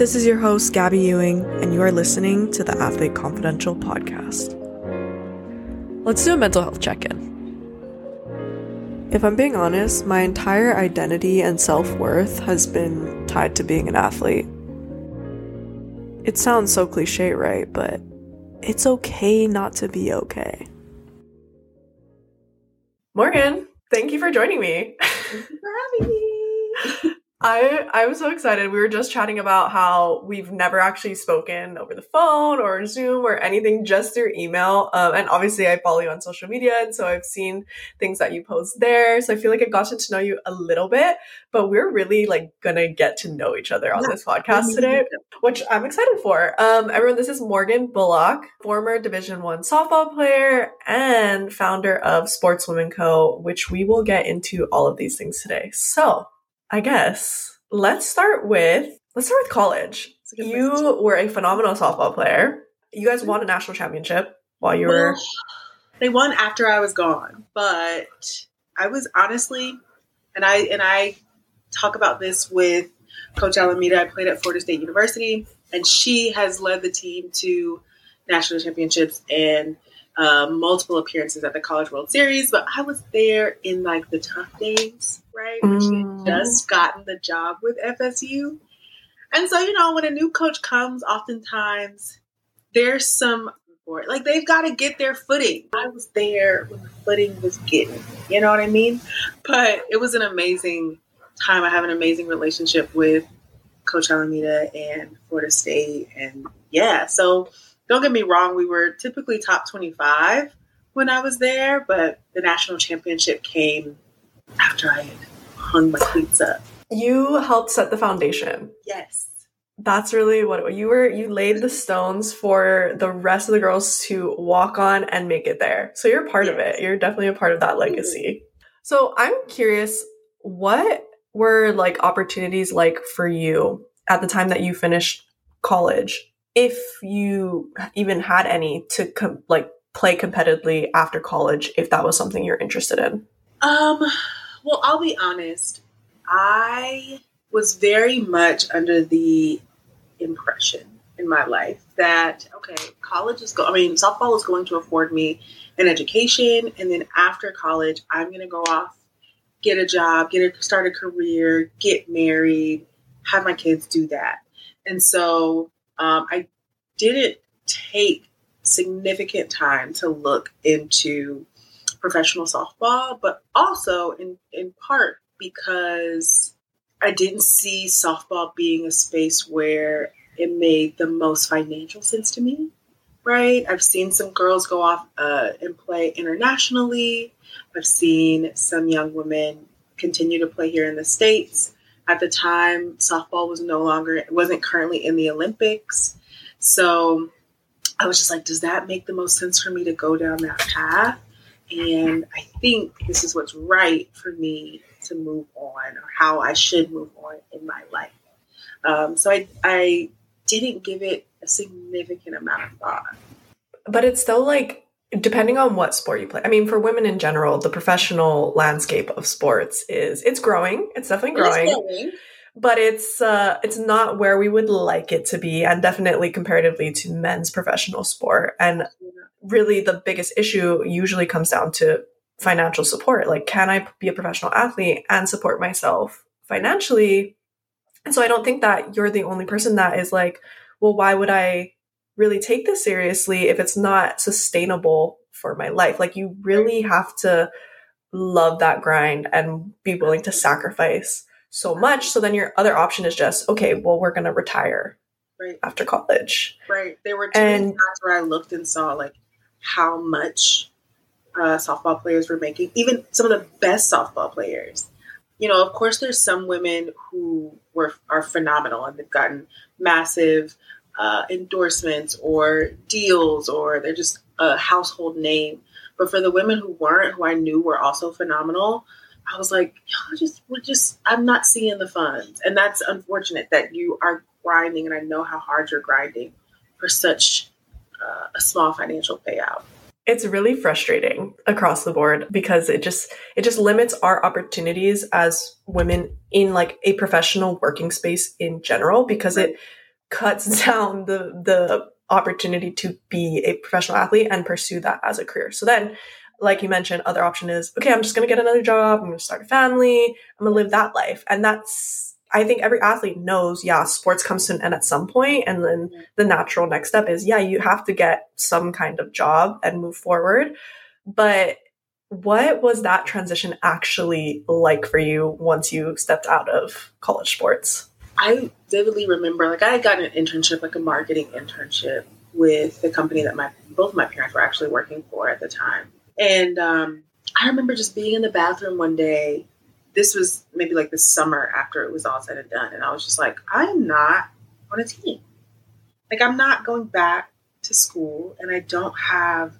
This is your host, Gabby Ewing, and you are listening to the Athlete Confidential podcast. Let's do a mental health check in. If I'm being honest, my entire identity and self worth has been tied to being an athlete. It sounds so cliche, right? But it's okay not to be okay. Morgan, thank you for joining me. Thank you for having me. I I'm so excited. We were just chatting about how we've never actually spoken over the phone or Zoom or anything, just through email. Um, and obviously, I follow you on social media, and so I've seen things that you post there. So I feel like I've gotten to know you a little bit, but we're really like gonna get to know each other on Yeah. this podcast today, which I'm excited for. Um, everyone, this is Morgan Bullock, former Division One softball player and founder of Sportswomen Co., which we will get into all of these things today. So. I guess let's start with let's start with college. Place You were a phenomenal softball player. You guys won a national championship while you were. Well, they won after I was gone, but I was honestly, and I and I talk about this with Coach Alameda. I played at Florida State University, and she has led the team to national championships and um, multiple appearances at the College World Series. But I was there in like the tough days, right? When Mm. she had just gotten the job with FSU. And so, you know, when a new coach comes, oftentimes there's some like they've got to get their footing. I was there when the footing was getting, you know what I mean? But it was an amazing time. I have an amazing relationship with Coach Alameda and Florida State. And yeah, so don't get me wrong, we were typically top 25 when I was there, but the national championship came after I had hung my cleats up. You helped set the foundation. Yes. That's really what you were. You laid the stones for the rest of the girls to walk on and make it there. So you're part of it. You're definitely a part of that legacy. So I'm curious, what were like opportunities like for you at the time that you finished college, if you even had any to com- like play competitively after college, if that was something you're interested in? Um, well, I'll be honest. I was very much under the impression in my life that okay, college is go. I mean, softball is going to afford me an education, and then after college, I'm going to go off, get a job, get a start a career, get married, have my kids do that. And so um, I didn't take significant time to look into professional softball, but also in, in part because I didn't see softball being a space where it made the most financial sense to me. Right? I've seen some girls go off uh, and play internationally. I've seen some young women continue to play here in the States. At the time, softball was no longer, wasn't currently in the Olympics. So I was just like, does that make the most sense for me to go down that path? And I think this is what's right for me to move on or how I should move on in my life. Um, so I, I didn't give it a significant amount of thought. but it's still like depending on what sport you play. I mean for women in general the professional landscape of sports is it's growing. It's definitely growing. going. but it's uh it's not where we would like it to be and definitely comparatively to men's professional sport. And really the biggest issue usually comes down to financial support. Like can i be a professional athlete and support myself financially? And so i don't think that you're the only person that is like well why would i really take this seriously if it's not sustainable for my life. Like you really have to love that grind and be willing to sacrifice so much. So then your other option is just okay well we're going to retire Right, after college. Right. There were two And- times where I looked and saw like how much uh, softball players were making, even some of the best softball players. You know, of course, there's some women who were are phenomenal and they've gotten massive uh, endorsements or deals, or they're just a household name. But for the women who weren't, who I knew were also phenomenal, I was like, y'all just, we're just, I'm not seeing the funds, and that's unfortunate that you are grinding, and I know how hard you're grinding for such uh, a small financial payout. it's really frustrating across the board because it just it just limits our opportunities as women in like a professional working space in general because it cuts down the the opportunity to be a professional athlete and pursue that as a career. So then, like you mentioned, other option is okay, I'm just gonna get another job, I'm gonna start a family, I'm gonna live that life. And that's I think every athlete knows, yeah, sports comes to an end at some point, and then mm-hmm. the natural next step is, yeah, you have to get some kind of job and move forward. But what was that transition actually like for you once you stepped out of college sports? I vividly remember, like, I had gotten an internship, like a marketing internship, with the company that my both my parents were actually working for at the time, and um, I remember just being in the bathroom one day. This was maybe like the summer after it was all said and done, and I was just like, I'm not on a team. Like, I'm not going back to school, and I don't have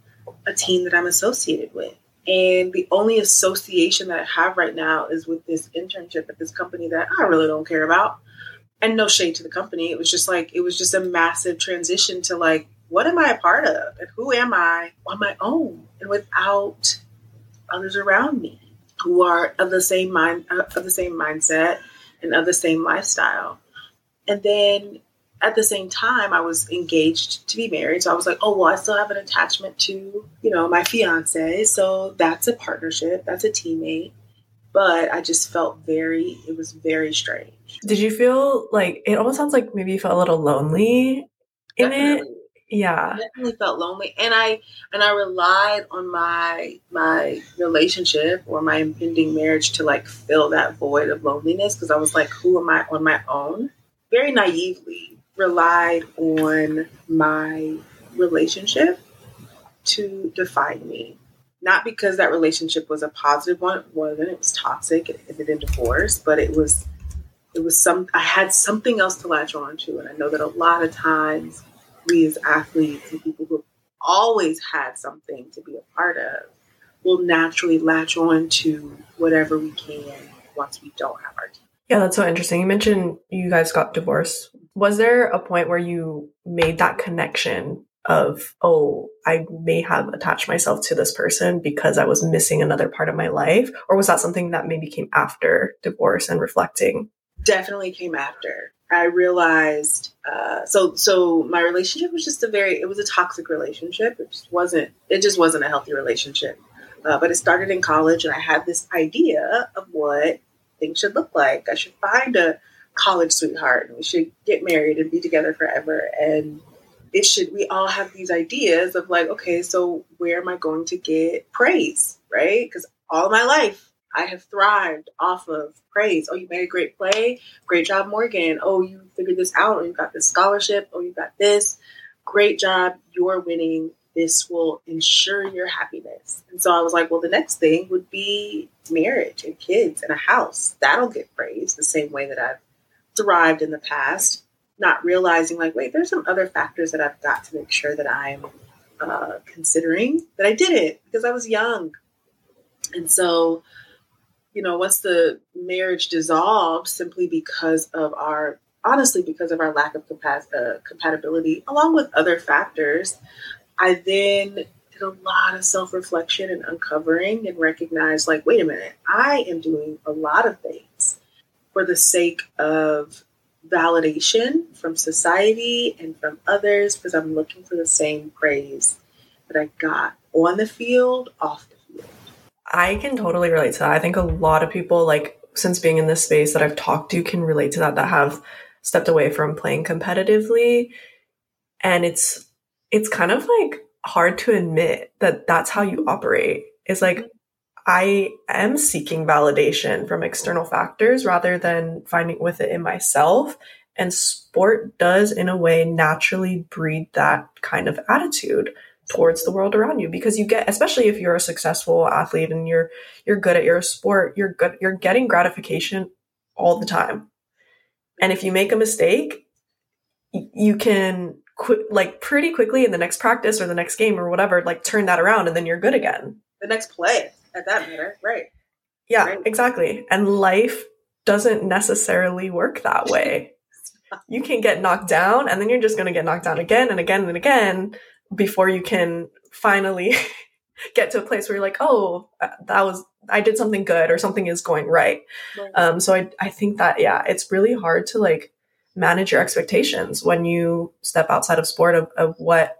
a team that I'm associated with. And the only association that I have right now is with this internship at this company that I really don't care about. And no shade to the company. It was just like, it was just a massive transition to like, what am I a part of? And who am I on my own and without others around me who are of the same mind, uh, of the same mindset and of the same lifestyle. And then at the same time, I was engaged to be married. So I was like, oh, well, I still have an attachment to, you know, my fiance. So that's a partnership, that's a teammate. But I just felt very, it was very strange. Did you feel like it almost sounds like maybe you felt a little lonely in Definitely. it? Yeah. I definitely felt lonely. And I and I relied on my my relationship or my impending marriage to like fill that void of loneliness because I was like, who am I on my own? Very naively relied on my relationship to define me. Not because that relationship was a positive one, wasn't. It was toxic. It ended in divorce, but it was it was some. I had something else to latch on to, and I know that a lot of times we as athletes and people who always had something to be a part of will naturally latch on to whatever we can once we don't have our team. Yeah, that's so interesting. You mentioned you guys got divorced. Was there a point where you made that connection of, oh, I may have attached myself to this person because I was missing another part of my life? Or was that something that maybe came after divorce and reflecting? Definitely came after. I realized uh, so so my relationship was just a very it was a toxic relationship. It just wasn't it just wasn't a healthy relationship. Uh, but it started in college, and I had this idea of what things should look like. I should find a college sweetheart and we should get married and be together forever. And it should, we all have these ideas of like, okay, so where am I going to get praise, right? Because all my life I have thrived off of praise. Oh, you made a great play. Great job, Morgan. Oh, you figured this out. You got this scholarship. Oh, you got this. Great job. You're winning this will ensure your happiness. And so I was like, well, the next thing would be marriage and kids and a house. That'll get praised the same way that I've thrived in the past, not realizing, like, wait, there's some other factors that I've got to make sure that I'm uh, considering that I didn't because I was young. And so, you know, once the marriage dissolved simply because of our honestly because of our lack of compa- uh, compatibility along with other factors I then did a lot of self reflection and uncovering and recognized, like, wait a minute, I am doing a lot of things for the sake of validation from society and from others because I'm looking for the same praise that I got on the field, off the field. I can totally relate to that. I think a lot of people, like, since being in this space that I've talked to, can relate to that, that have stepped away from playing competitively. And it's it's kind of like hard to admit that that's how you operate. It's like, I am seeking validation from external factors rather than finding with it in myself. And sport does, in a way, naturally breed that kind of attitude towards the world around you because you get especially if you're a successful athlete and you're you're good at your sport you're good you're getting gratification all the time and if you make a mistake you can qu- like pretty quickly in the next practice or the next game or whatever, like turn that around and then you're good again. The next play at that matter, right? Yeah, right. exactly. And life doesn't necessarily work that way. you can get knocked down and then you're just going to get knocked down again and again and again before you can finally get to a place where you're like, oh, that was, I did something good or something is going right. right. Um, so I, I think that, yeah, it's really hard to like manage your expectations when you step outside of sport of, of what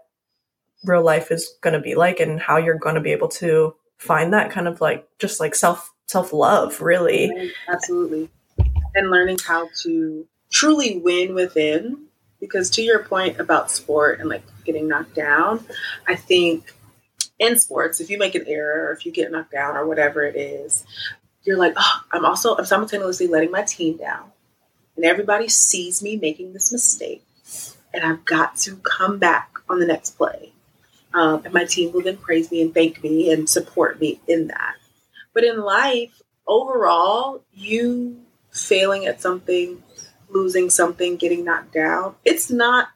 real life is going to be like and how you're going to be able to find that kind of like just like self self love really absolutely. And learning how to truly win within because to your point about sport and like getting knocked down i think in sports if you make an error or if you get knocked down or whatever it is you're like oh i'm also i'm simultaneously letting my team down. And everybody sees me making this mistake and i've got to come back on the next play um, and my team will then praise me and thank me and support me in that but in life overall you failing at something, losing something, getting knocked down, it's not,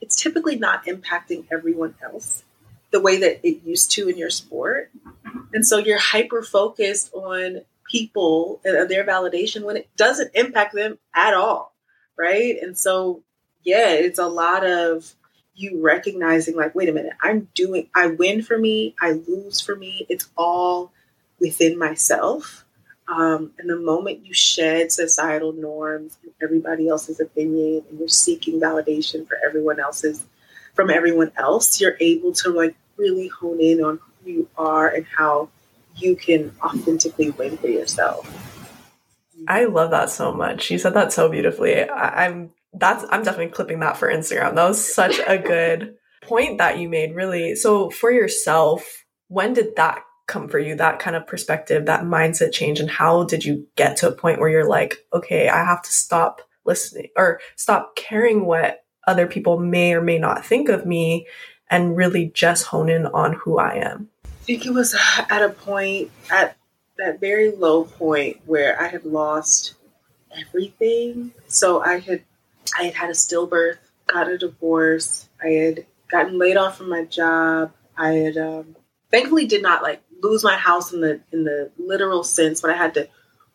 it's typically not impacting everyone else the way that it used to in your sport. And so you're hyper focused on people and their validation when it doesn't impact them at all. Right. And so, yeah, it's a lot of you recognizing, like, wait a minute, I'm doing, I win for me, I lose for me. It's all within myself. Um, and the moment you shed societal norms and everybody else's opinion and you're seeking validation for everyone else's from everyone else, you're able to like really hone in on who you are and how you can authentically win for yourself. I love that so much. You said that so beautifully. I, I'm that's I'm definitely clipping that for Instagram. That was such a good point that you made, really. So for yourself, when did that come for you that kind of perspective that mindset change and how did you get to a point where you're like okay i have to stop listening or stop caring what other people may or may not think of me and really just hone in on who i am i think it was at a point at that very low point where i had lost everything so i had i had had a stillbirth got a divorce i had gotten laid off from my job i had um, thankfully did not like lose my house in the in the literal sense, but I had to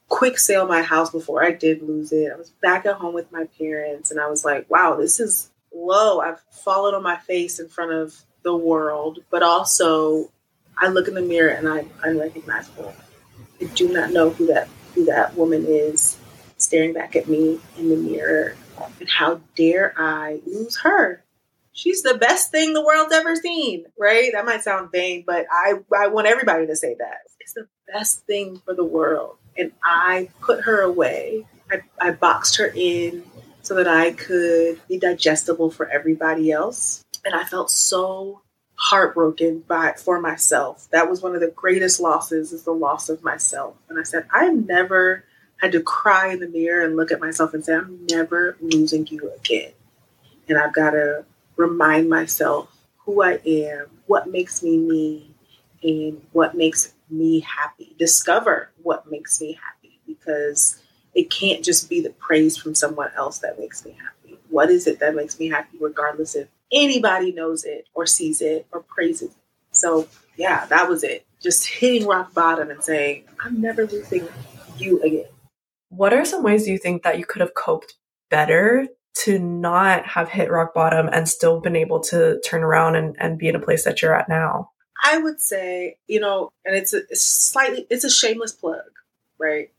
quick sell my house before I did lose it. I was back at home with my parents, and I was like, "Wow, this is low." I've fallen on my face in front of the world, but also I look in the mirror and I'm unrecognizable. I do not know who that who that woman is staring back at me in the mirror, and how dare I lose her? she's the best thing the world's ever seen, right? That might sound vain, but I, I want everybody to say that. It's the best thing for the world. And I put her away. I, I boxed her in so that I could be digestible for everybody else. And I felt so heartbroken by for myself. That was one of the greatest losses is the loss of myself. And I said, I never had to cry in the mirror and look at myself and say, I'm never losing you again. And I've got to remind myself who I am, what makes me me, and what makes me happy. Discover what makes me happy because it can't just be the praise from someone else that makes me happy. What is it that makes me happy, regardless if anybody knows it or sees it or praises it? So, yeah, that was it. Just hitting rock bottom and saying, I'm never losing you again. What are some ways do you think that you could have coped better to not have hit rock bottom and still been able to turn around and, and be in a place that you're at now? I would say, you know, and it's a it's slightly it's a shameless plug, right,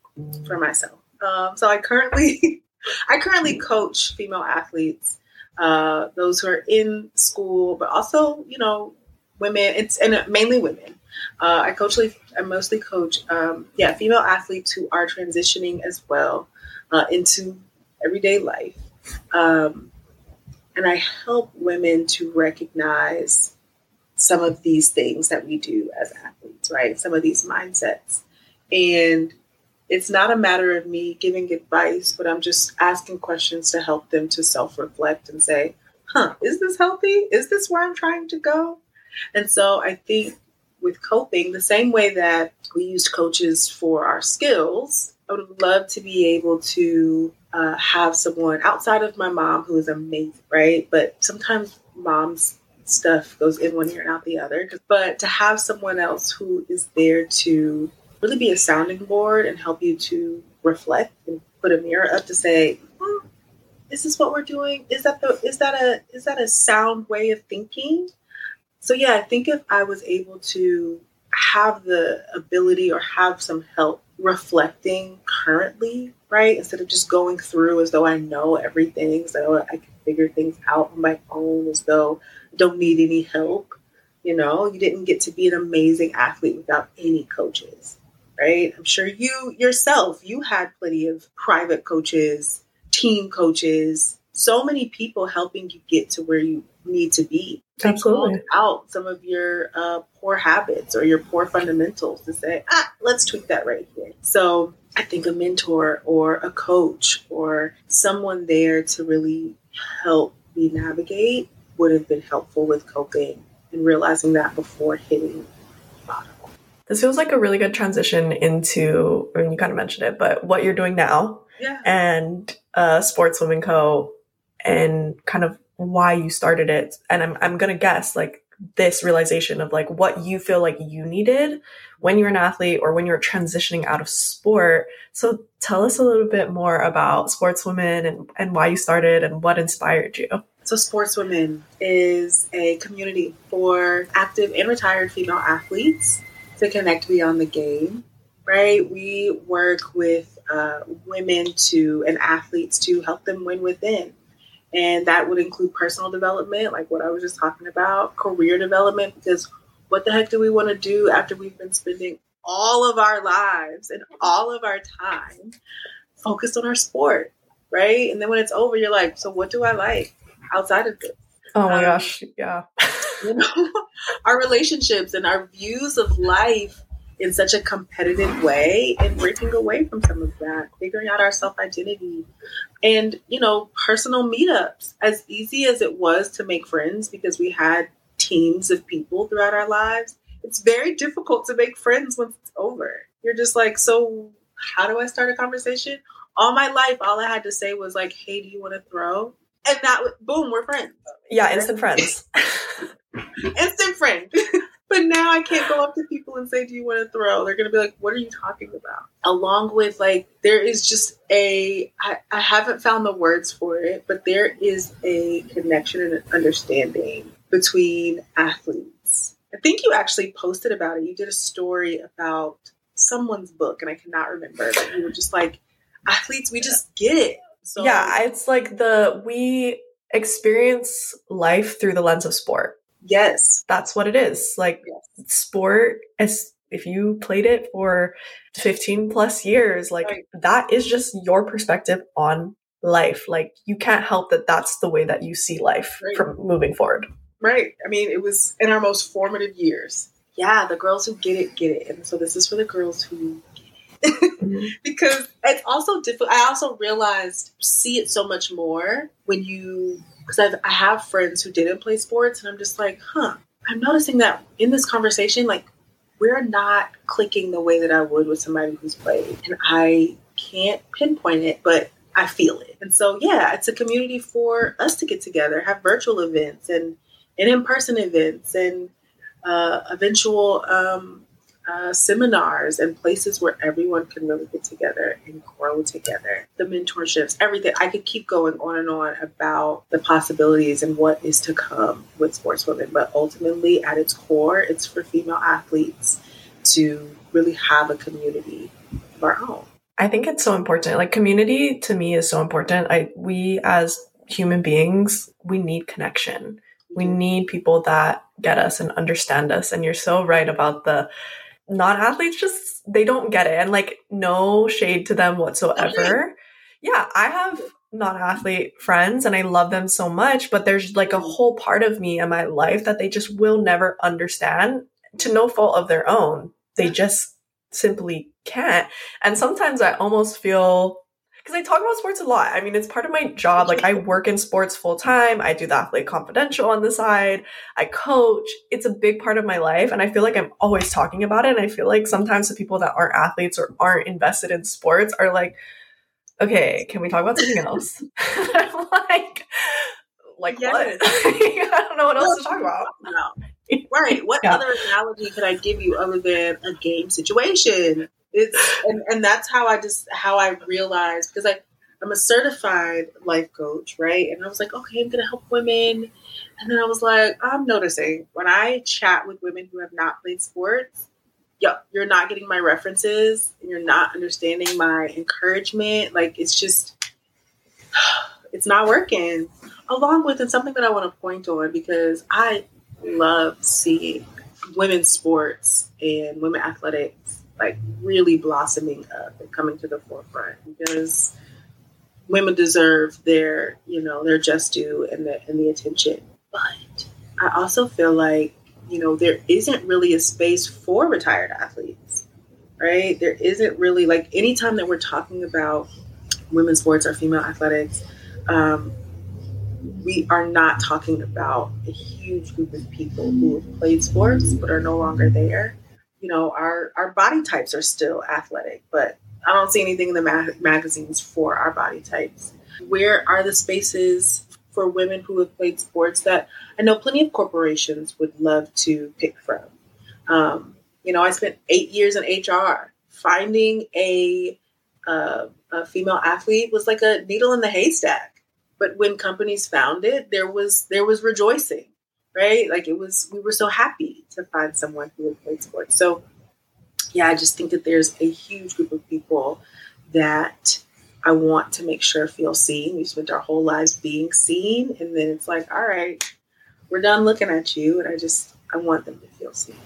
for myself. Um, so I currently I currently coach female athletes, uh, those who are in school, but also you know women. It's and mainly women. Uh, I coach. I mostly coach, um, yeah, female athletes who are transitioning as well uh, into everyday life. Um, and I help women to recognize some of these things that we do as athletes, right? Some of these mindsets. And it's not a matter of me giving advice, but I'm just asking questions to help them to self reflect and say, huh, is this healthy? Is this where I'm trying to go? And so I think with coping, the same way that we used coaches for our skills, I would love to be able to uh, have someone outside of my mom who is amazing, right? But sometimes mom's stuff goes in one ear and out the other. But to have someone else who is there to really be a sounding board and help you to reflect and put a mirror up to say, oh, "Is this what we're doing? Is that the is that a is that a sound way of thinking?" So yeah, I think if I was able to have the ability or have some help reflecting currently, right? Instead of just going through as though I know everything, though I can figure things out on my own, as though I don't need any help. You know, you didn't get to be an amazing athlete without any coaches, right? I'm sure you yourself, you had plenty of private coaches, team coaches, so many people helping you get to where you need to be. Absolutely. Out some of your uh, poor habits or your poor fundamentals to say, ah, let's tweak that right here. So I think a mentor or a coach or someone there to really help me navigate would have been helpful with coping and realizing that before hitting bottom. This feels like a really good transition into, I mean, you kind of mentioned it, but what you're doing now Yeah. and uh, Sportswomen Co. and kind of why you started it. And I'm, I'm going to guess like this realization of like what you feel like you needed when you're an athlete or when you're transitioning out of sport. So tell us a little bit more about Sportswomen and, and why you started and what inspired you. So, Sportswomen is a community for active and retired female athletes to connect beyond the game, right? We work with uh, women to and athletes to help them win within. And that would include personal development, like what I was just talking about, career development, because what the heck do we want to do after we've been spending all of our lives and all of our time focused on our sport, right? And then when it's over, you're like, so what do I like outside of this? Oh my Um, gosh. Yeah. You know, our relationships and our views of life in such a competitive way and breaking away from some of that, figuring out our self identity. And, you know, personal meetups, as easy as it was to make friends because we had teams of people throughout our lives, it's very difficult to make friends once it's over. You're just like, so how do I start a conversation? All my life, all I had to say was like, hey, do you want to throw? And that, boom, we're friends Yeah. Instant friends. instant friend. but now I can't go up to people and say, Do you want to throw? They're going to be like, What are you talking about? Along with, like, there is just a, I, I haven't found the words for it, but there is a connection and an understanding between athletes. I think you actually posted about it. You did a story about someone's book, and I cannot remember, but you were just like, Athletes, we just get it. So, yeah. It's like the, we experience life through the lens of sport. Yes. That's what it is. Like Yes. sport as if you played it for 15 plus years like Right. that is just your perspective on life like you can't help that that's the way that you see life Right. from moving forward Right. I mean, it was in our most formative years. Yeah, the girls who get it, get it. And so this is for the girls who mm-hmm. because it's also difficult. I also realized see it so much more when you because I've I have friends who didn't play sports, and I'm just like, huh. I'm noticing that in this conversation, like we're not clicking the way that I would with somebody who's played, and I can't pinpoint it, but I feel it. And so, yeah, it's a community for us to get together, have virtual events and and in person events and uh, eventual um, uh, seminars and places where everyone can really get together and grow together. The mentorships, everything. I could keep going on and on about the possibilities and what is to come with sportswomen, but ultimately, at its core, it's for female athletes to really have a community of our own. i think it's so important like community to me is so important i we as human beings we need connection we need people that get us and understand us and you're so right about the non-athletes just they don't get it and like no shade to them whatsoever. Yeah i have non-athlete friends and i love them so much but there's like a whole part of me in my life that they just will never understand to no fault of their own. They just simply can't. And sometimes i almost feel because I talk about sports a lot. I mean, it's part of my job. Like, I work in sports full time. I do the athlete confidential on the side. I coach. It's a big part of my life. And I feel like I'm always talking about it. And I feel like sometimes the people that aren't athletes or aren't invested in sports are like, okay, can we talk about something else? I'm like, like Yes. what? I don't know what else to talk about. No. Right. What Yeah. other analogy could I give you other than a game situation? It's and, and that's how I just how I realized because I I'm a certified life coach, right? And I was like, okay, I'm gonna help women. And then I was like, I'm noticing when I chat with women who have not played sports, yo, you're not getting my references, and you're not understanding my encouragement. Like it's just, it's not working. Along with and something that I want to point on because I love seeing women's sports and women athletics like really blossoming up and coming to the forefront because women deserve their you know their just due and the and the attention. But i also feel like you know there isn't really a space for retired athletes right? There isn't really like anytime that we're talking about women's sports or female athletics um, we are not talking about a huge group of people who have played sports but are no longer there you know our our body types are still athletic but I don't see anything in the ma- magazines for our body types. Where are the spaces for women who have played sports that I know plenty of corporations would love to pick from? Um, you know, I spent eight years in HR. Finding a, uh, a female athlete was like a needle in the haystack. But when companies found it, there was there was rejoicing, right? Like it was we were so happy to find someone who had played sports. So yeah, I just think that there's a huge group of people that I want to make sure feel seen. We spent our whole lives being seen, and then it's like, all right, we're done looking at you, and I just I want them to feel seen.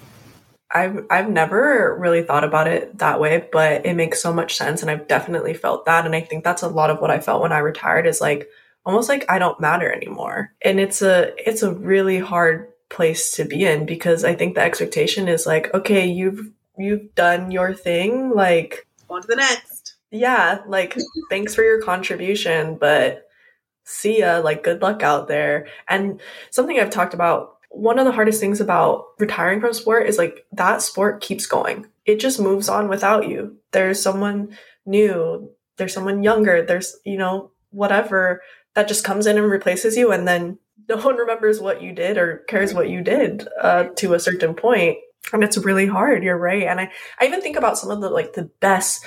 I've I've never really thought about it that way, but it makes so much sense, and I've definitely felt that, and I think that's a lot of what I felt when I retired. Is like almost like I don't matter anymore, and it's a it's a really hard place to be in because I think the expectation is like, okay, you've you've done your thing. Like, on to the next. Yeah, like, thanks for your contribution, but see ya. Like, good luck out there. And something I've talked about one of the hardest things about retiring from sport is like that sport keeps going. It just moves on without you. There's someone new, there's someone younger, there's, you know, whatever that just comes in and replaces you. And then no one remembers what you did or cares what you did uh, to a certain point. And it's really hard you're right. And I, I even think about some of the like the best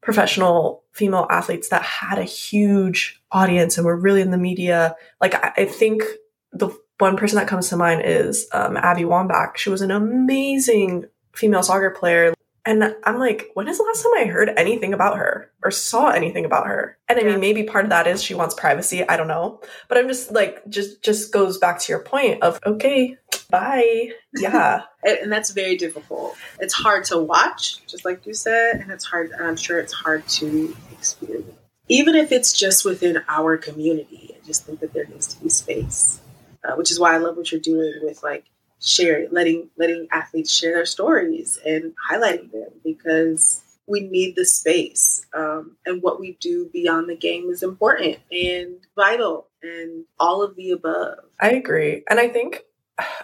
professional female athletes that had a huge audience and were really in the media. Like i, I think the one person that comes to mind is um, Abby Wambach. She was an amazing female soccer player and I'm like, when is the last time I heard anything about her or saw anything about her? And I yeah. mean, maybe part of that is she wants privacy. I don't know. But I'm just like, just, just goes back to your point of, okay, bye. Yeah. and that's very difficult. It's hard to watch, just like you said. And it's hard, and I'm sure it's hard to experience. Even if it's just within our community, I just think that there needs to be space, uh, which is why I love what you're doing with like share letting letting athletes share their stories and highlighting them because we need the space um, and what we do beyond the game is important and vital and all of the above. I agree. And i think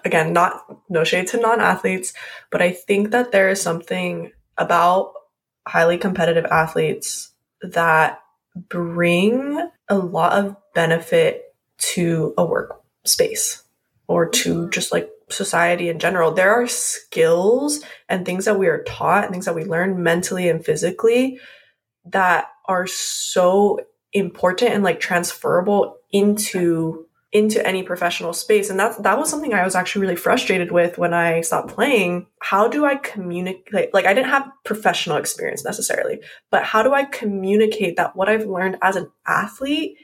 again not no shade to non-athletes but i think that there is something about highly competitive athletes that bring a lot of benefit to a workspace or to just like society in general, there are skills and things that we are taught and things that we learn mentally and physically that are so important and like transferable into into any professional space. And that that was something I was actually really frustrated with when I stopped playing. How do I communicate like I didn't have professional experience necessarily but how do I communicate that what I've learned as an athlete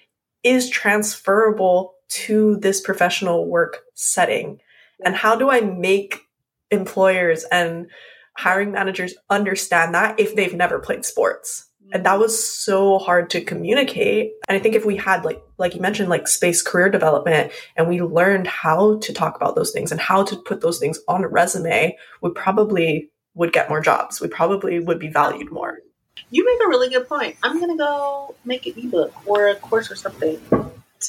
is transferable to this professional work setting and how do I make employers and hiring managers understand that if they've never played sports? And that was so hard to communicate. And I think if we had like like you mentioned like space career development and we learned how to talk about those things and how to put those things on a resume, we probably would get more jobs. We probably would be valued more. You make a really good point. I'm gonna go make an ebook or a course or something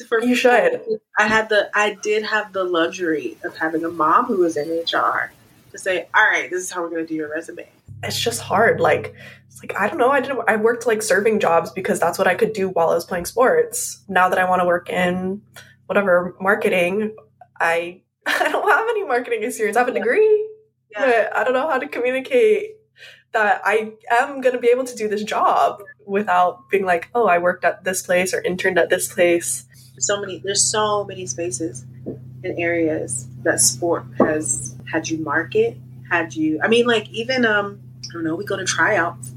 for you should. I had the I did have the luxury of having a mom who was in HR to say, "All right, this is how we're going to do your resume." It's just hard. Like, it's like I don't know. I did. I worked like serving jobs because that's what I could do while I was playing sports. Now that I want to work in whatever marketing, I I don't have any marketing experience. I have a yeah. degree, yeah. but I don't know how to communicate that I am going to be able to do this job without being like, oh, I worked at this place or interned at this place so many there's so many spaces and areas that sport has had you market had you? I mean, like even um, I don't know. We go to tryouts.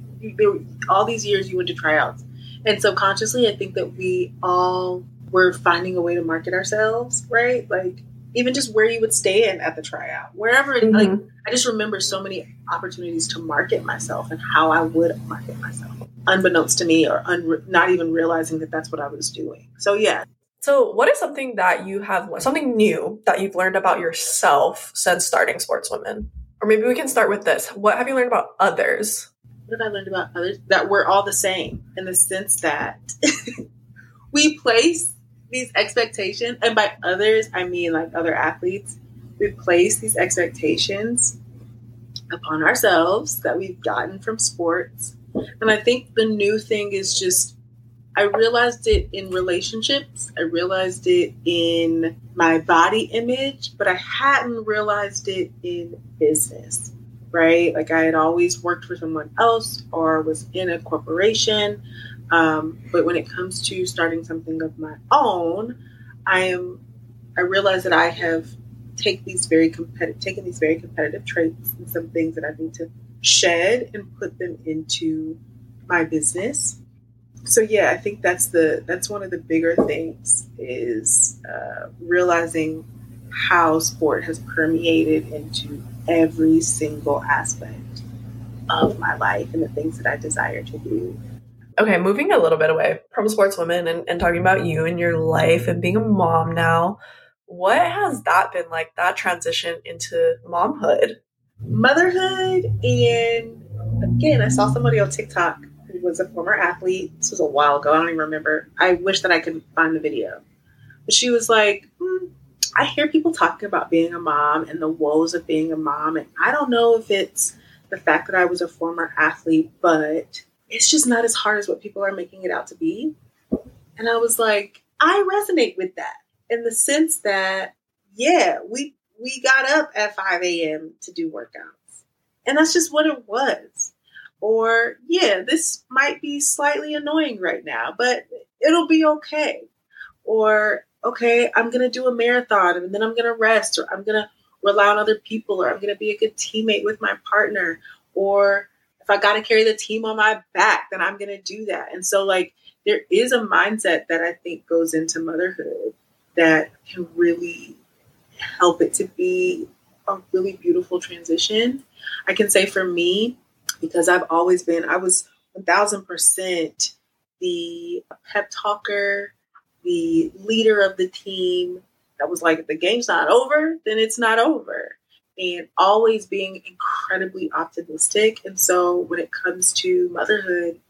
all these years you went to tryouts, and subconsciously, I think that we all were finding a way to market ourselves, right? Like even just where you would stay in at the tryout, wherever. Mm-hmm. Like I just remember so many opportunities to market myself and how I would market myself, unbeknownst to me, or un- not even realizing that that's what I was doing. So yeah. So, what is something that you have something new that you've learned about yourself since starting Sportswomen? Or maybe we can start with this. What have you learned about others? What have I learned about others? That we're all the same in the sense that we place these expectations, and by others, I mean like other athletes, we place these expectations upon ourselves that we've gotten from sports. And I think the new thing is just, I realized it in relationships, I realized it in my body image, but I hadn't realized it in business, right? Like I had always worked for someone else or was in a corporation. Um, but when it comes to starting something of my own, I am I realize that I have take these very competitive taken these very competitive traits and some things that I need to shed and put them into my business. So yeah, I think that's the that's one of the bigger things is uh, realizing how sport has permeated into every single aspect of my life and the things that I desire to do. Okay, moving a little bit away from sportswomen and, and talking about you and your life and being a mom now, what has that been like, that transition into momhood? Motherhood, and again, I saw somebody on TikTok was a former athlete. This was a while ago. I don't even remember. I wish that I could find the video. But she was like, hmm, I hear people talking about being a mom and the woes of being a mom. And I don't know if it's the fact that I was a former athlete, but it's just not as hard as what people are making it out to be. And I was like, I resonate with that in the sense that, yeah, we we got up at 5 a.m. to do workouts. And that's just what it was. Or, yeah, this might be slightly annoying right now, but it'll be okay. Or, okay, I'm going to do a marathon and then I'm going to rest, or I'm going to rely on other people, or I'm going to be a good teammate with my partner, or if I got to carry the team on my back, then I'm going to do that. And so, like, there is a mindset that I think goes into motherhood that can really help it to be a really beautiful transition. I can say for me, because I've always been, I was 1000% the pep talker, the leader of the team that was like, if the game's not over, then it's not over and always being incredibly optimistic. And so when it comes to motherhood,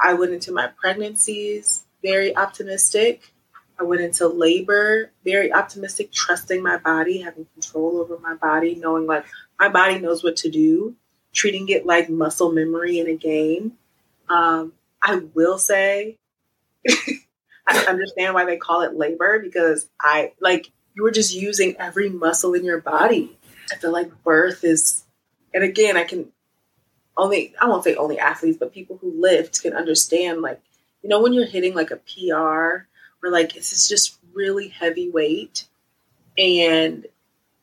I went into my pregnancies very optimistic. I went into labor very optimistic, trusting my body, having control over my body, knowing like my body knows what to do, treating it like muscle memory in a game. Um, I will say, I understand why they call it labor because I like you were just using every muscle in your body I feel like birth is, and again, I can only, I won't say only athletes, but people who lift can understand, like, you know, when you're hitting like a PR or like it's just really heavy weight and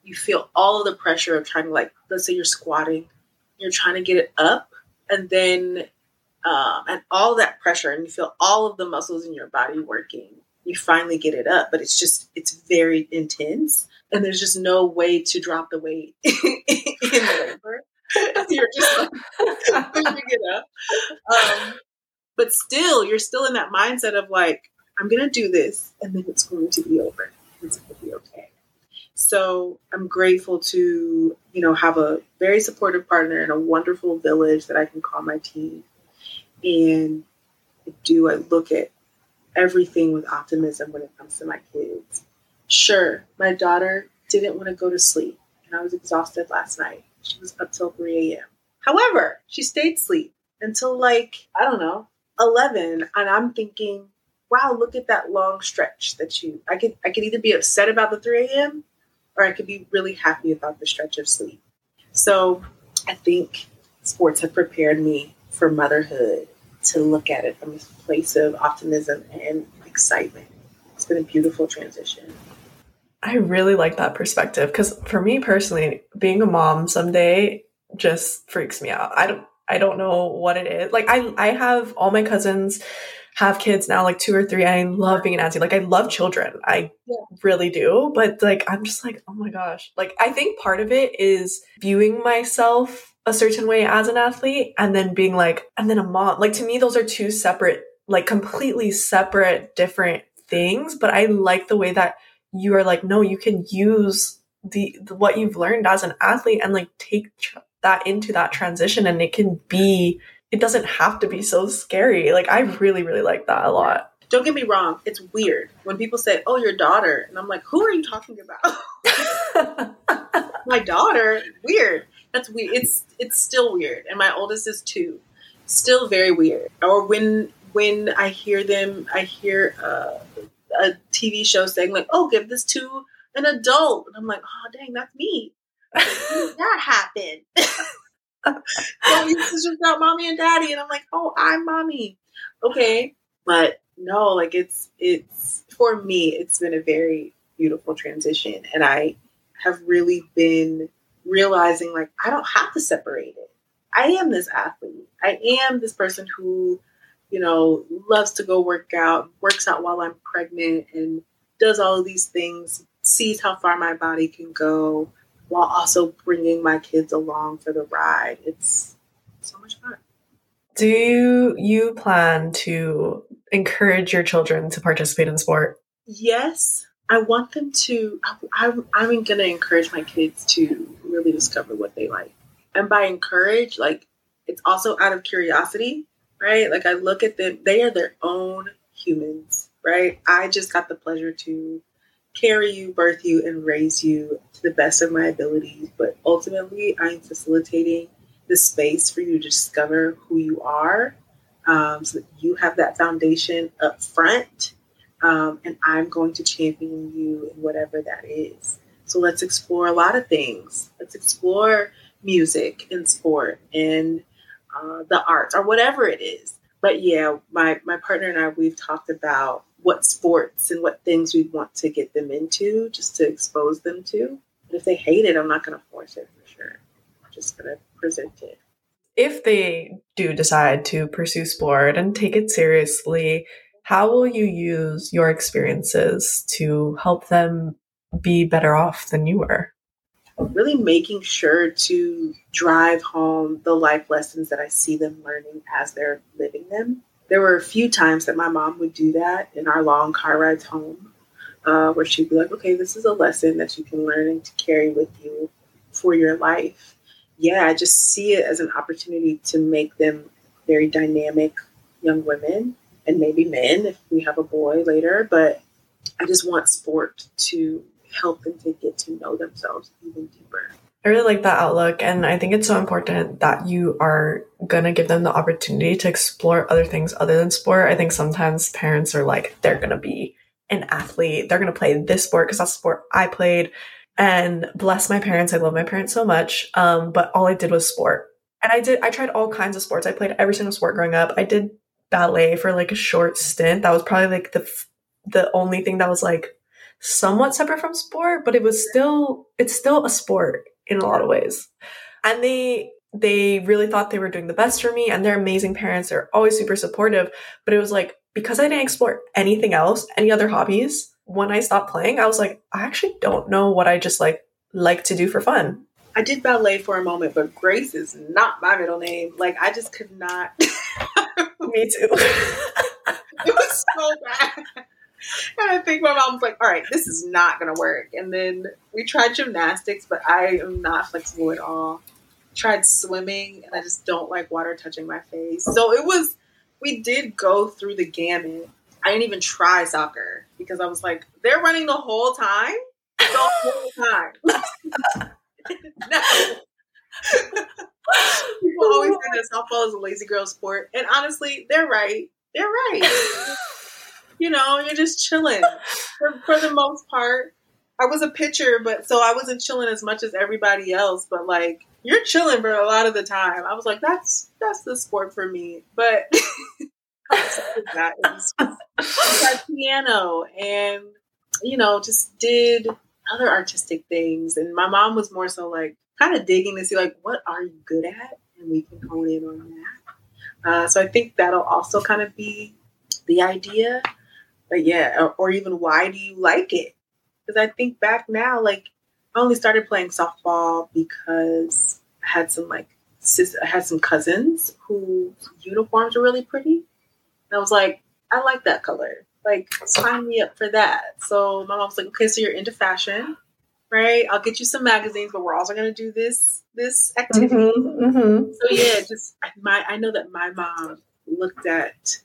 you feel all of the pressure of trying to, like, let's say you're squatting, you're trying to get it up, and then, um, and all that pressure, and you feel all of the muscles in your body working. You finally get it up, but it's just, it's very intense and there's just no way to drop the weight in labor. you're just like it up. Um, but still, you're still in that mindset of like, I'm going to do this and then it's going to be over. It's to be okay. So I'm grateful to, you know, have a very supportive partner and a wonderful village that I can call my team. And do I look at everything with optimism when it comes to my kids Sure, my daughter didn't want to go to sleep, and I was exhausted last night. She was up till 3 a.m. However, she stayed asleep until like, I don't know, 11. And I'm thinking, wow, look at that long stretch that you, I could, I could either be upset about the 3 a.m. or I could be really happy about the stretch of sleep. So I think sports have prepared me for motherhood to look at it from a place of optimism and excitement. It's been a beautiful transition. I really like that perspective because for me personally, being a mom someday just freaks me out. I don't I don't know what it is. Like I I have all my cousins have kids now, like two or three. I love being an auntie. Like I love children. I yeah. really do. But like I'm just like, oh my gosh. Like I think part of it is viewing myself a certain way as an athlete and then being like, and then a mom. Like to me, those are two separate, like completely separate, different things. But I like the way that you are like, no, you can use the, the what you've learned as an athlete and like take tr- that into that transition and it can be it doesn't have to be so scary. Like I really, really like that a lot. Don't get me wrong, it's weird when people say, "Oh, your daughter," and I'm like, "Who are you talking about?" My daughter, weird. That's weird. It's it's still weird, and my oldest is two, still very weird. Or when when I hear them, I hear uh, a TV show saying like, "Oh, give this to an adult," and I'm like, "Oh, dang, that's me." that happened? You just got mommy and daddy, and I'm like, oh, I'm mommy. Okay, but no, like it's it's for me, it's been a very beautiful transition, and I have really been realizing like I don't have to separate it. I am this athlete. I am this person who, you know, loves to go work out, works out while I'm pregnant, and does all of these things, sees how far my body can go while also bringing my kids along for the ride. It's so much fun. Do you plan to encourage your children to participate in sport? Yes. I want them to, I, am going to encourage my kids to really discover what they like. And by encourage, like, it's also out of curiosity, right? Like, I look at them, they are their own humans, right? I just got the pleasure to carry you, birth you, and raise you to the best of my abilities. But ultimately, I'm facilitating the space for you to discover who you are um, so that you have that foundation up front. Um, and I'm going to champion you in whatever that is. So let's explore a lot of things. Let's explore music and sport and uh, the arts or whatever it is. But yeah, my, my partner and I, we've talked about what sports and what things we want to get them into just to expose them to. But if they hate it, I'm not going to force it for sure. I'm just going to present it. If they do decide to pursue sport and take it seriously, how will you use your experiences to help them be better off than you were? Really making sure to drive home the life lessons that I see them learning as they're living them there were a few times that my mom would do that in our long car rides home, uh, where she'd be like, okay, this is a lesson that you can learn and to carry with you for your life. Yeah, I just see it as an opportunity to make them very dynamic young women and maybe men if we have a boy later. But I just want sport to help them to get to know themselves even deeper. I really like that outlook. And I think it's so important that you are going to give them the opportunity to explore other things other than sport. I think sometimes parents are like, they're going to be an athlete. They're going to play this sport because that's the sport I played. And bless my parents. I love my parents so much. Um, but all I did was sport. And I did, I tried all kinds of sports. I played every single sport growing up. I did ballet for like a short stint. That was probably like the, the only thing that was like somewhat separate from sport, but it was still, it's still a sport in a lot of ways. And they they really thought they were doing the best for me and they're amazing parents. They're always super supportive. But it was like because I didn't explore anything else, any other hobbies, when I stopped playing, I was like, I actually don't know what I just like like to do for fun. I did ballet for a moment, but Grace is not my middle name. Like I just could not. Me too. it was so bad and I think my mom's like, all right, this is not going to work. And then we tried gymnastics, but I am not flexible at all. Tried swimming, and I just don't like water touching my face. So it was, we did go through the gamut. I didn't even try soccer because I was like, they're running the whole time? The whole time. no. People always say that softball is a lazy girl sport. And honestly, they're right. They're right you know, you're just chilling for, for the most part. I was a pitcher, but so I wasn't chilling as much as everybody else. But like, you're chilling for a lot of the time. I was like, that's that's the sport for me. But that is piano and you know just did other artistic things. And my mom was more so like kind of digging to see like what are you good at, and we can hone in on that. Uh, so I think that'll also kind of be the idea. But yeah, or, or even why do you like it? Because I think back now, like I only started playing softball because I had some like sis- I had some cousins whose uniforms were really pretty, and I was like, I like that color. Like, sign me up for that. So my mom's like, okay, so you're into fashion, right? I'll get you some magazines, but we're also gonna do this this activity. Mm-hmm, mm-hmm. So yeah, just my I know that my mom looked at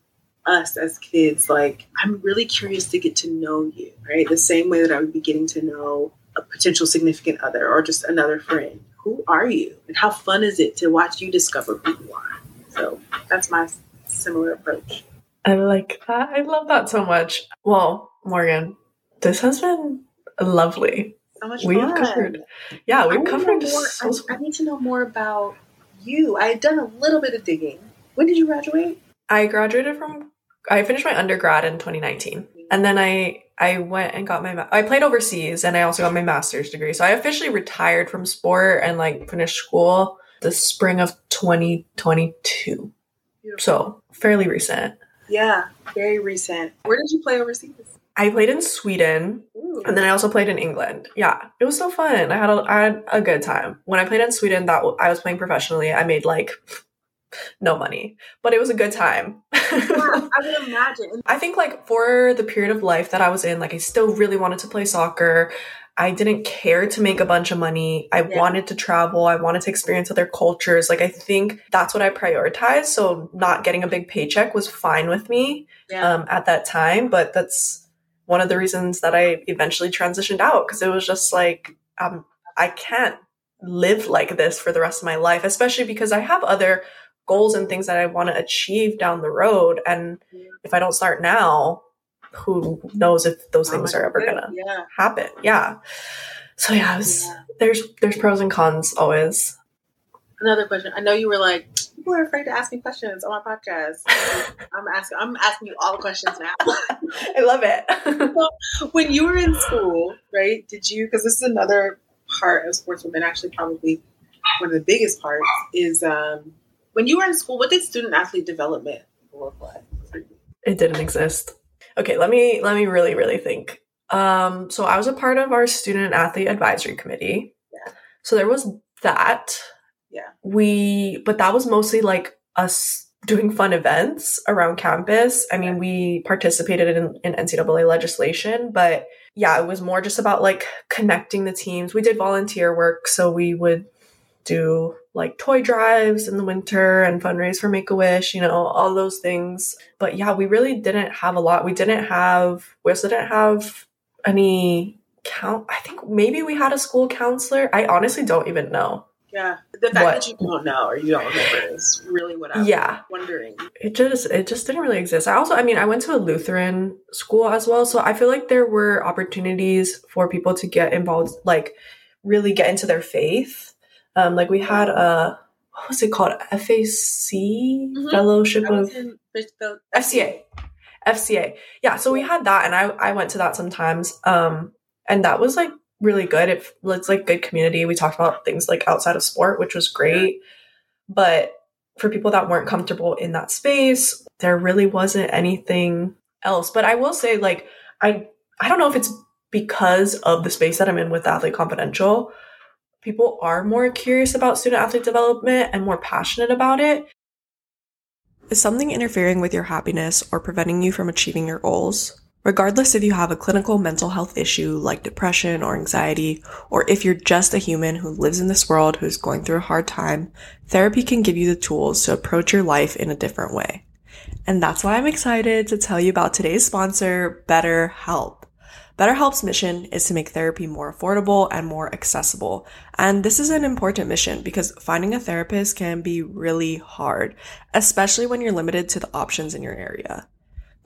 us as kids like I'm really curious to get to know you, right? The same way that I would be getting to know a potential significant other or just another friend. Who are you? And how fun is it to watch you discover who you are? So that's my similar approach. I like that. I love that so much. Well, Morgan, this has been lovely. So much We've fun. covered, yeah, we've covered more, so, I, I need to know more about you. I had done a little bit of digging. When did you graduate? I graduated from I finished my undergrad in 2019 and then I I went and got my I played overseas and I also got my master's degree. So I officially retired from sport and like finished school the spring of 2022. Beautiful. So fairly recent. Yeah, very recent. Where did you play overseas? I played in Sweden Ooh. and then I also played in England. Yeah, it was so fun. I had a, I had a good time. When I played in Sweden, that w- I was playing professionally. I made like no money, but it was a good time. yeah, I would imagine. I think like for the period of life that I was in, like I still really wanted to play soccer. I didn't care to make a bunch of money. I Yeah. wanted to travel. I wanted to experience other cultures. Like I think that's what I prioritized. So not getting a big paycheck was fine with me Yeah. um, at that time. But that's one of the reasons that I eventually transitioned out because it was just like um, I can't live like this for the rest of my life, especially because I have other goals and things that I want to achieve down the road. And if I don't start now, who knows if those things are ever gonna Yeah. happen? Yeah. So yeah, was, yeah. there's there's pros and cons always. Another question. I know you were like, people are afraid to ask me questions on my podcast. I'm asking. I'm asking you all the questions now. I love it. when you were in school, right? Did you? Because this is another part of Sportswomen. Actually, probably one of the biggest parts is um, when you were in school. What did student athlete development look like? it didn't exist. Okay, let me let me really really think. Um, so I was a part of our student athlete advisory committee. Yeah. So there was that. Yeah. We, but that was mostly like us doing fun events around campus. I mean, we participated in, in NCAA legislation, but yeah, it was more just about like connecting the teams. We did volunteer work, so we would do like toy drives in the winter and fundraise for Make a Wish, you know, all those things. But yeah, we really didn't have a lot. We didn't have, we also didn't have any count. I think maybe we had a school counselor. I honestly don't even know. Yeah, the fact What? that you don't know or you don't remember is really what I'm Yeah. wondering. It just it just didn't really exist. I also I mean I went to a Lutheran school as well, so I feel like there were opportunities for people to get involved like really get into their faith. Um like we had a what was it called? FAC Mhm. Fellowship of in the FCA. FCA. Yeah, so we had that and I I went to that sometimes. Um and that was like really good. It, it's like good community. We talked about things like outside of sport, which was great. But for people that weren't comfortable in that space, there really wasn't anything else. But I will say like I I don't know if it's because of the space that I'm in with Athlete Confidential. People are more curious about student athlete development and more passionate about it. Is something interfering with your happiness or preventing you from achieving your goals? Regardless if you have a clinical mental health issue like depression or anxiety, or if you're just a human who lives in this world who's going through a hard time, therapy can give you the tools to approach your life in a different way. And that's why I'm excited to tell you about today's sponsor, BetterHelp. BetterHelp's mission is to make therapy more affordable and more accessible. And this is an important mission because finding a therapist can be really hard, especially when you're limited to the options in your area.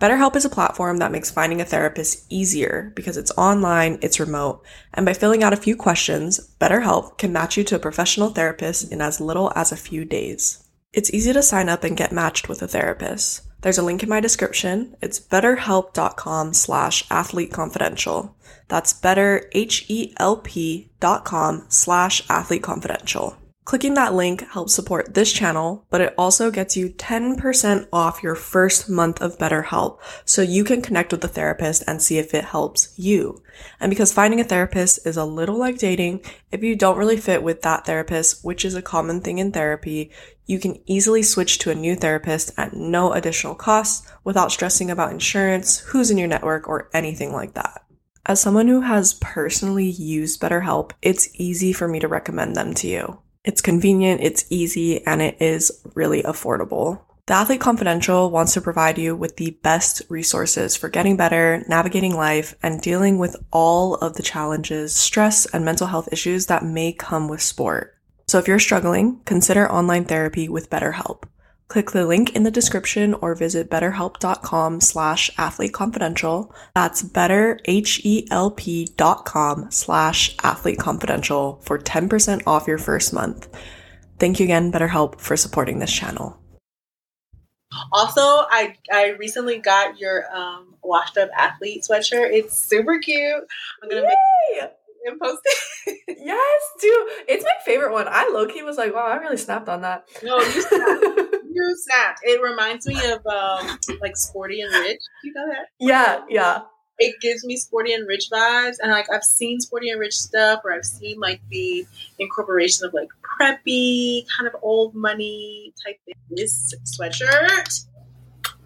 BetterHelp is a platform that makes finding a therapist easier because it's online, it's remote, and by filling out a few questions, BetterHelp can match you to a professional therapist in as little as a few days. It's easy to sign up and get matched with a therapist. There's a link in my description. It's betterhelp.com slash athlete confidential. That's better, H-E-L-P dot com slash athlete confidential. Clicking that link helps support this channel, but it also gets you 10% off your first month of BetterHelp so you can connect with the therapist and see if it helps you. And because finding a therapist is a little like dating, if you don't really fit with that therapist, which is a common thing in therapy, you can easily switch to a new therapist at no additional cost without stressing about insurance, who's in your network, or anything like that. As someone who has personally used BetterHelp, it's easy for me to recommend them to you. It's convenient, it's easy, and it is really affordable. The Athlete Confidential wants to provide you with the best resources for getting better, navigating life, and dealing with all of the challenges, stress, and mental health issues that may come with sport. So if you're struggling, consider online therapy with BetterHelp. Click the link in the description or visit betterhelp.com slash athlete confidential. That's better, H-E-L-P slash athlete confidential for 10% off your first month. Thank you again, BetterHelp, for supporting this channel. Also, I I recently got your um, washed up athlete sweatshirt. It's super cute. I'm gonna Yay! make and post it. Yes, dude. It's my favorite one. I low key was like, wow, I really snapped on that. no, you snapped. You snapped. It reminds me of um, like Sporty and Rich. You know that? yeah, yeah. It gives me Sporty and Rich vibes, and like I've seen Sporty and Rich stuff, or I've seen like the incorporation of like preppy kind of old money type thing. This sweatshirt,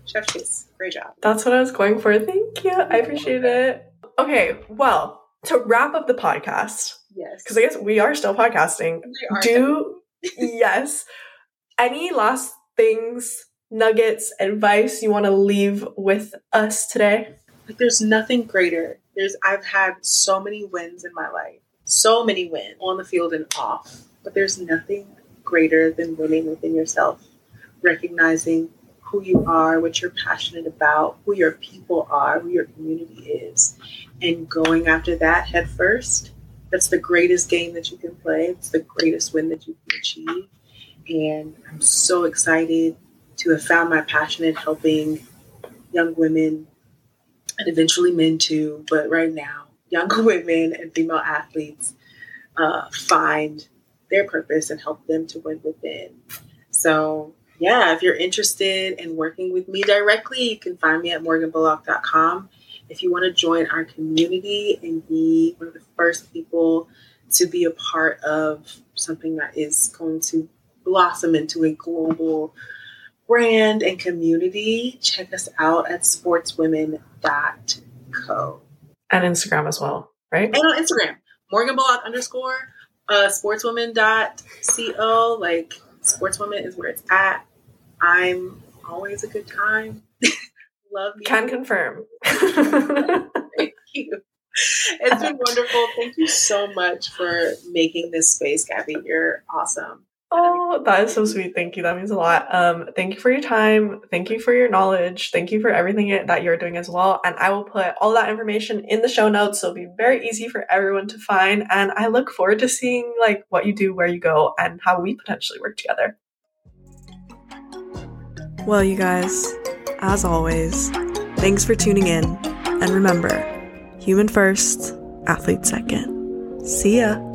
chef kiss, great job. That's what I was going for. Thank you. I appreciate it. Okay, well, to wrap up the podcast, Yes, because I guess we are still podcasting. Are Do yes. Any last things, nuggets, advice you want to leave with us today? like there's nothing greater. There's I've had so many wins in my life, so many wins on the field and off, but there's nothing greater than winning within yourself, recognizing who you are, what you're passionate about, who your people are, who your community is, and going after that head first. That's the greatest game that you can play. It's the greatest win that you can achieve. And I'm so excited to have found my passion in helping young women and eventually men too, but right now, young women and female athletes uh, find their purpose and help them to win within. So, yeah, if you're interested in working with me directly, you can find me at morganbullock.com. If you want to join our community and be one of the first people to be a part of something that is going to blossom into a global brand and community, check us out at sportswomen.co. And Instagram as well, right? And on Instagram, Morgan Bullock underscore uh, sportswomen.co. Like, sportswomen is where it's at. I'm always a good time. Love you. Can confirm. Thank you. It's been wonderful. Thank you so much for making this space, Gabby. You're awesome. Oh, that is so sweet. Thank you. That means a lot. Um, thank you for your time. Thank you for your knowledge. Thank you for everything that you're doing as well. And I will put all that information in the show notes, so it'll be very easy for everyone to find. And I look forward to seeing like what you do, where you go, and how we potentially work together. Well, you guys, as always, thanks for tuning in. And remember, human first, athlete second. See ya.